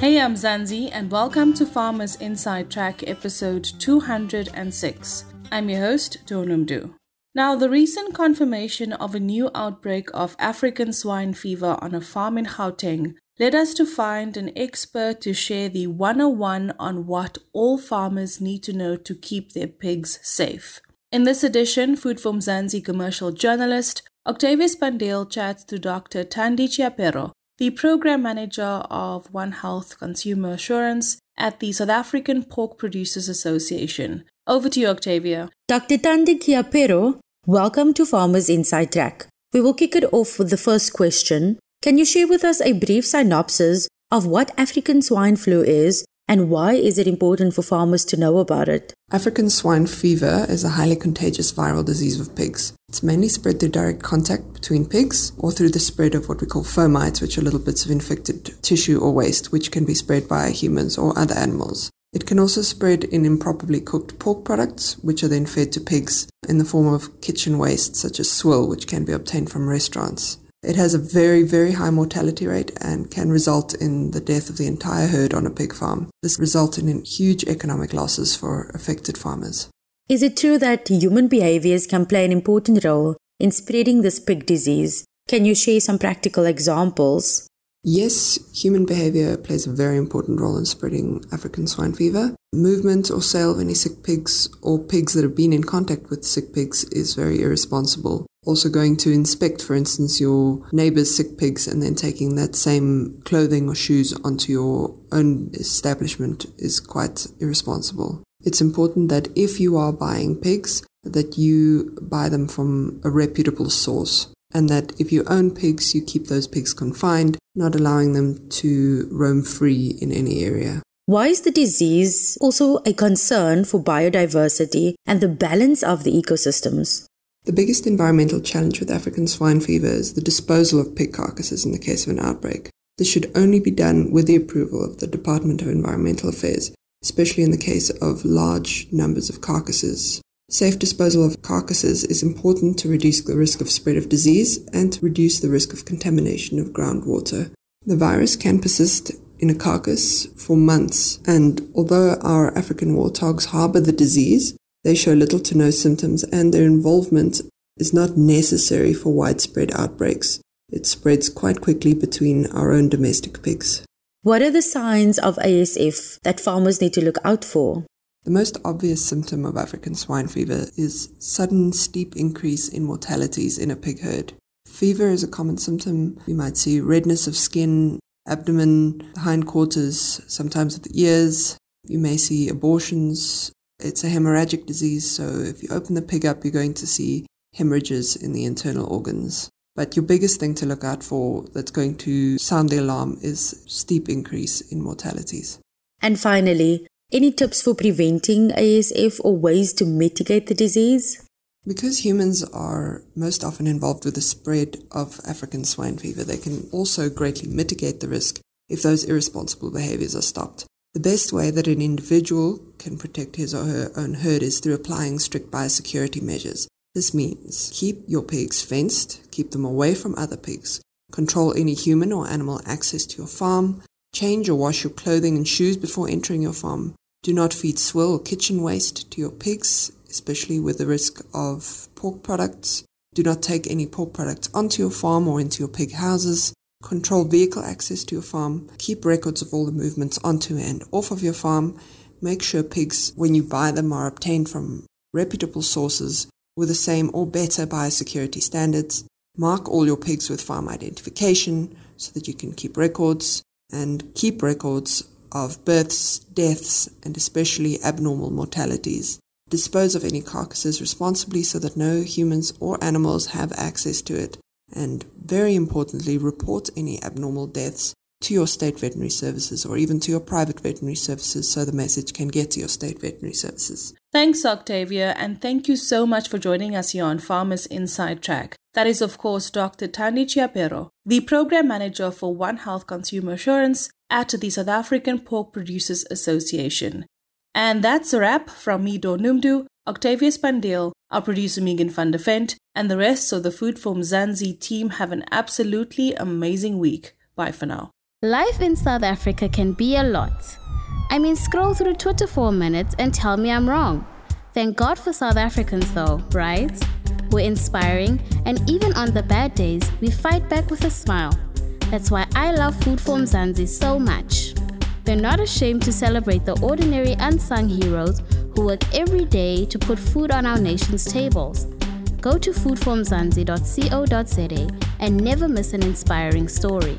Hey, Mzansi, and welcome to Farmers Inside Track episode 206. I'm your host, Donumdu. Now, the recent confirmation of a new outbreak of African swine fever on a farm in Gauteng led us to find an expert to share the 101 on what all farmers need to know to keep their pigs safe. In this edition, Food For Mzansi commercial journalist Octavius Pandale chats to Dr. Thandi Chiapero, the program manager of One Health Consumer Assurance at the South African Pork Producers Association. Over to you, Octavia. Dr. Thandi Chiapero, welcome to Farmers Inside Track. We will kick it off with the first question. Can you share with us a brief synopsis of what African swine flu is and why is it important for farmers to know about it? African swine fever is a highly contagious viral disease of pigs. It's mainly spread through direct contact between pigs or through the spread of what we call fomites, which are little bits of infected tissue or waste, which can be spread by humans or other animals. It can also spread in improperly cooked pork products, which are then fed to pigs in the form of kitchen waste, such as swill, which can be obtained from restaurants. It has a very, very high mortality rate and can result in the death of the entire herd on a pig farm. This resulted in huge economic losses for affected farmers. Is it true that human behaviors can play an important role in spreading this pig disease? Can you share some practical examples? Yes, human behavior plays a very important role in spreading African swine fever. Movement or sale of any sick pigs or pigs that have been in contact with sick pigs is very irresponsible. Also, going to inspect, for instance, your neighbor's sick pigs and then taking that same clothing or shoes onto your own establishment is quite irresponsible. It's important that if you are buying pigs, that you buy them from a reputable source and that if you own pigs, you keep those pigs confined, not allowing them to roam free in any area. Why is the disease also a concern for biodiversity and the balance of the ecosystems? The biggest environmental challenge with African swine fever is the disposal of pig carcasses in the case of an outbreak. This should only be done with the approval of the Department of Environmental Affairs, especially in the case of large numbers of carcasses Safe disposal of carcasses is important to reduce the risk of spread of disease and to reduce the risk of contamination of groundwater. The virus can persist in a carcass for months, and although our African warthogs harbor the disease, they show little to no symptoms, and their involvement is not necessary for widespread outbreaks. It spreads quite quickly between our own domestic pigs. What are the signs of ASF that farmers need to look out for? The most obvious symptom of African swine fever is sudden steep increase in mortalities in a pig herd. Fever is a common symptom. You might see redness of skin, abdomen, hindquarters, sometimes at the ears. You may see abortions. It's a hemorrhagic disease, so if you open the pig up, you're going to see hemorrhages in the internal organs. But your biggest thing to look out for that's going to sound the alarm is steep increase in mortalities. And finally, any tips for preventing ASF or ways to mitigate the disease? Because humans are most often involved with the spread of African swine fever, they can also greatly mitigate the risk if those irresponsible behaviors are stopped. The best way that an individual can protect his or her own herd is through applying strict biosecurity measures. This means keep your pigs fenced, keep them away from other pigs, control any human or animal access to your farm, Change or wash your clothing and shoes before entering your farm. Do not feed swill or kitchen waste to your pigs, especially with the risk of pork products. Do not take any pork products onto your farm or into your pig houses. Control vehicle access to your farm. Keep records of all the movements onto and off of your farm. Make sure pigs, when you buy them, are obtained from reputable sources with the same or better biosecurity standards. Mark all your pigs with farm identification so that you can keep records and keep records of births, deaths, and especially abnormal mortalities. Dispose of any carcasses responsibly so that no humans or animals have access to it. And very importantly, report any abnormal deaths to your state veterinary services or even to your private veterinary services so the message can get to your state veterinary services. Thanks, Octavia, and thank you so much for joining us here on Farmers Inside Track. That is, of course, Dr. Thandi Chiapero, the Program Manager for One Health Consumer Assurance at the South African Pork Producers Association. And that's a wrap from me, Donumdu, Octavius Pandale, our producer Megan van der Vent, and the rest of the Food for Mzansi team have an absolutely amazing week. Bye for now. Life in South Africa can be a lot. I mean, scroll through Twitter for a minute and tell me I'm wrong. Thank God for South Africans, though, right? We're inspiring, and even on the bad days, we fight back with a smile. That's why I love Food for Mzansi so much. They're not ashamed to celebrate the ordinary unsung heroes who work every day to put food on our nation's tables. Go to foodformzansi.co.za and never miss an inspiring story.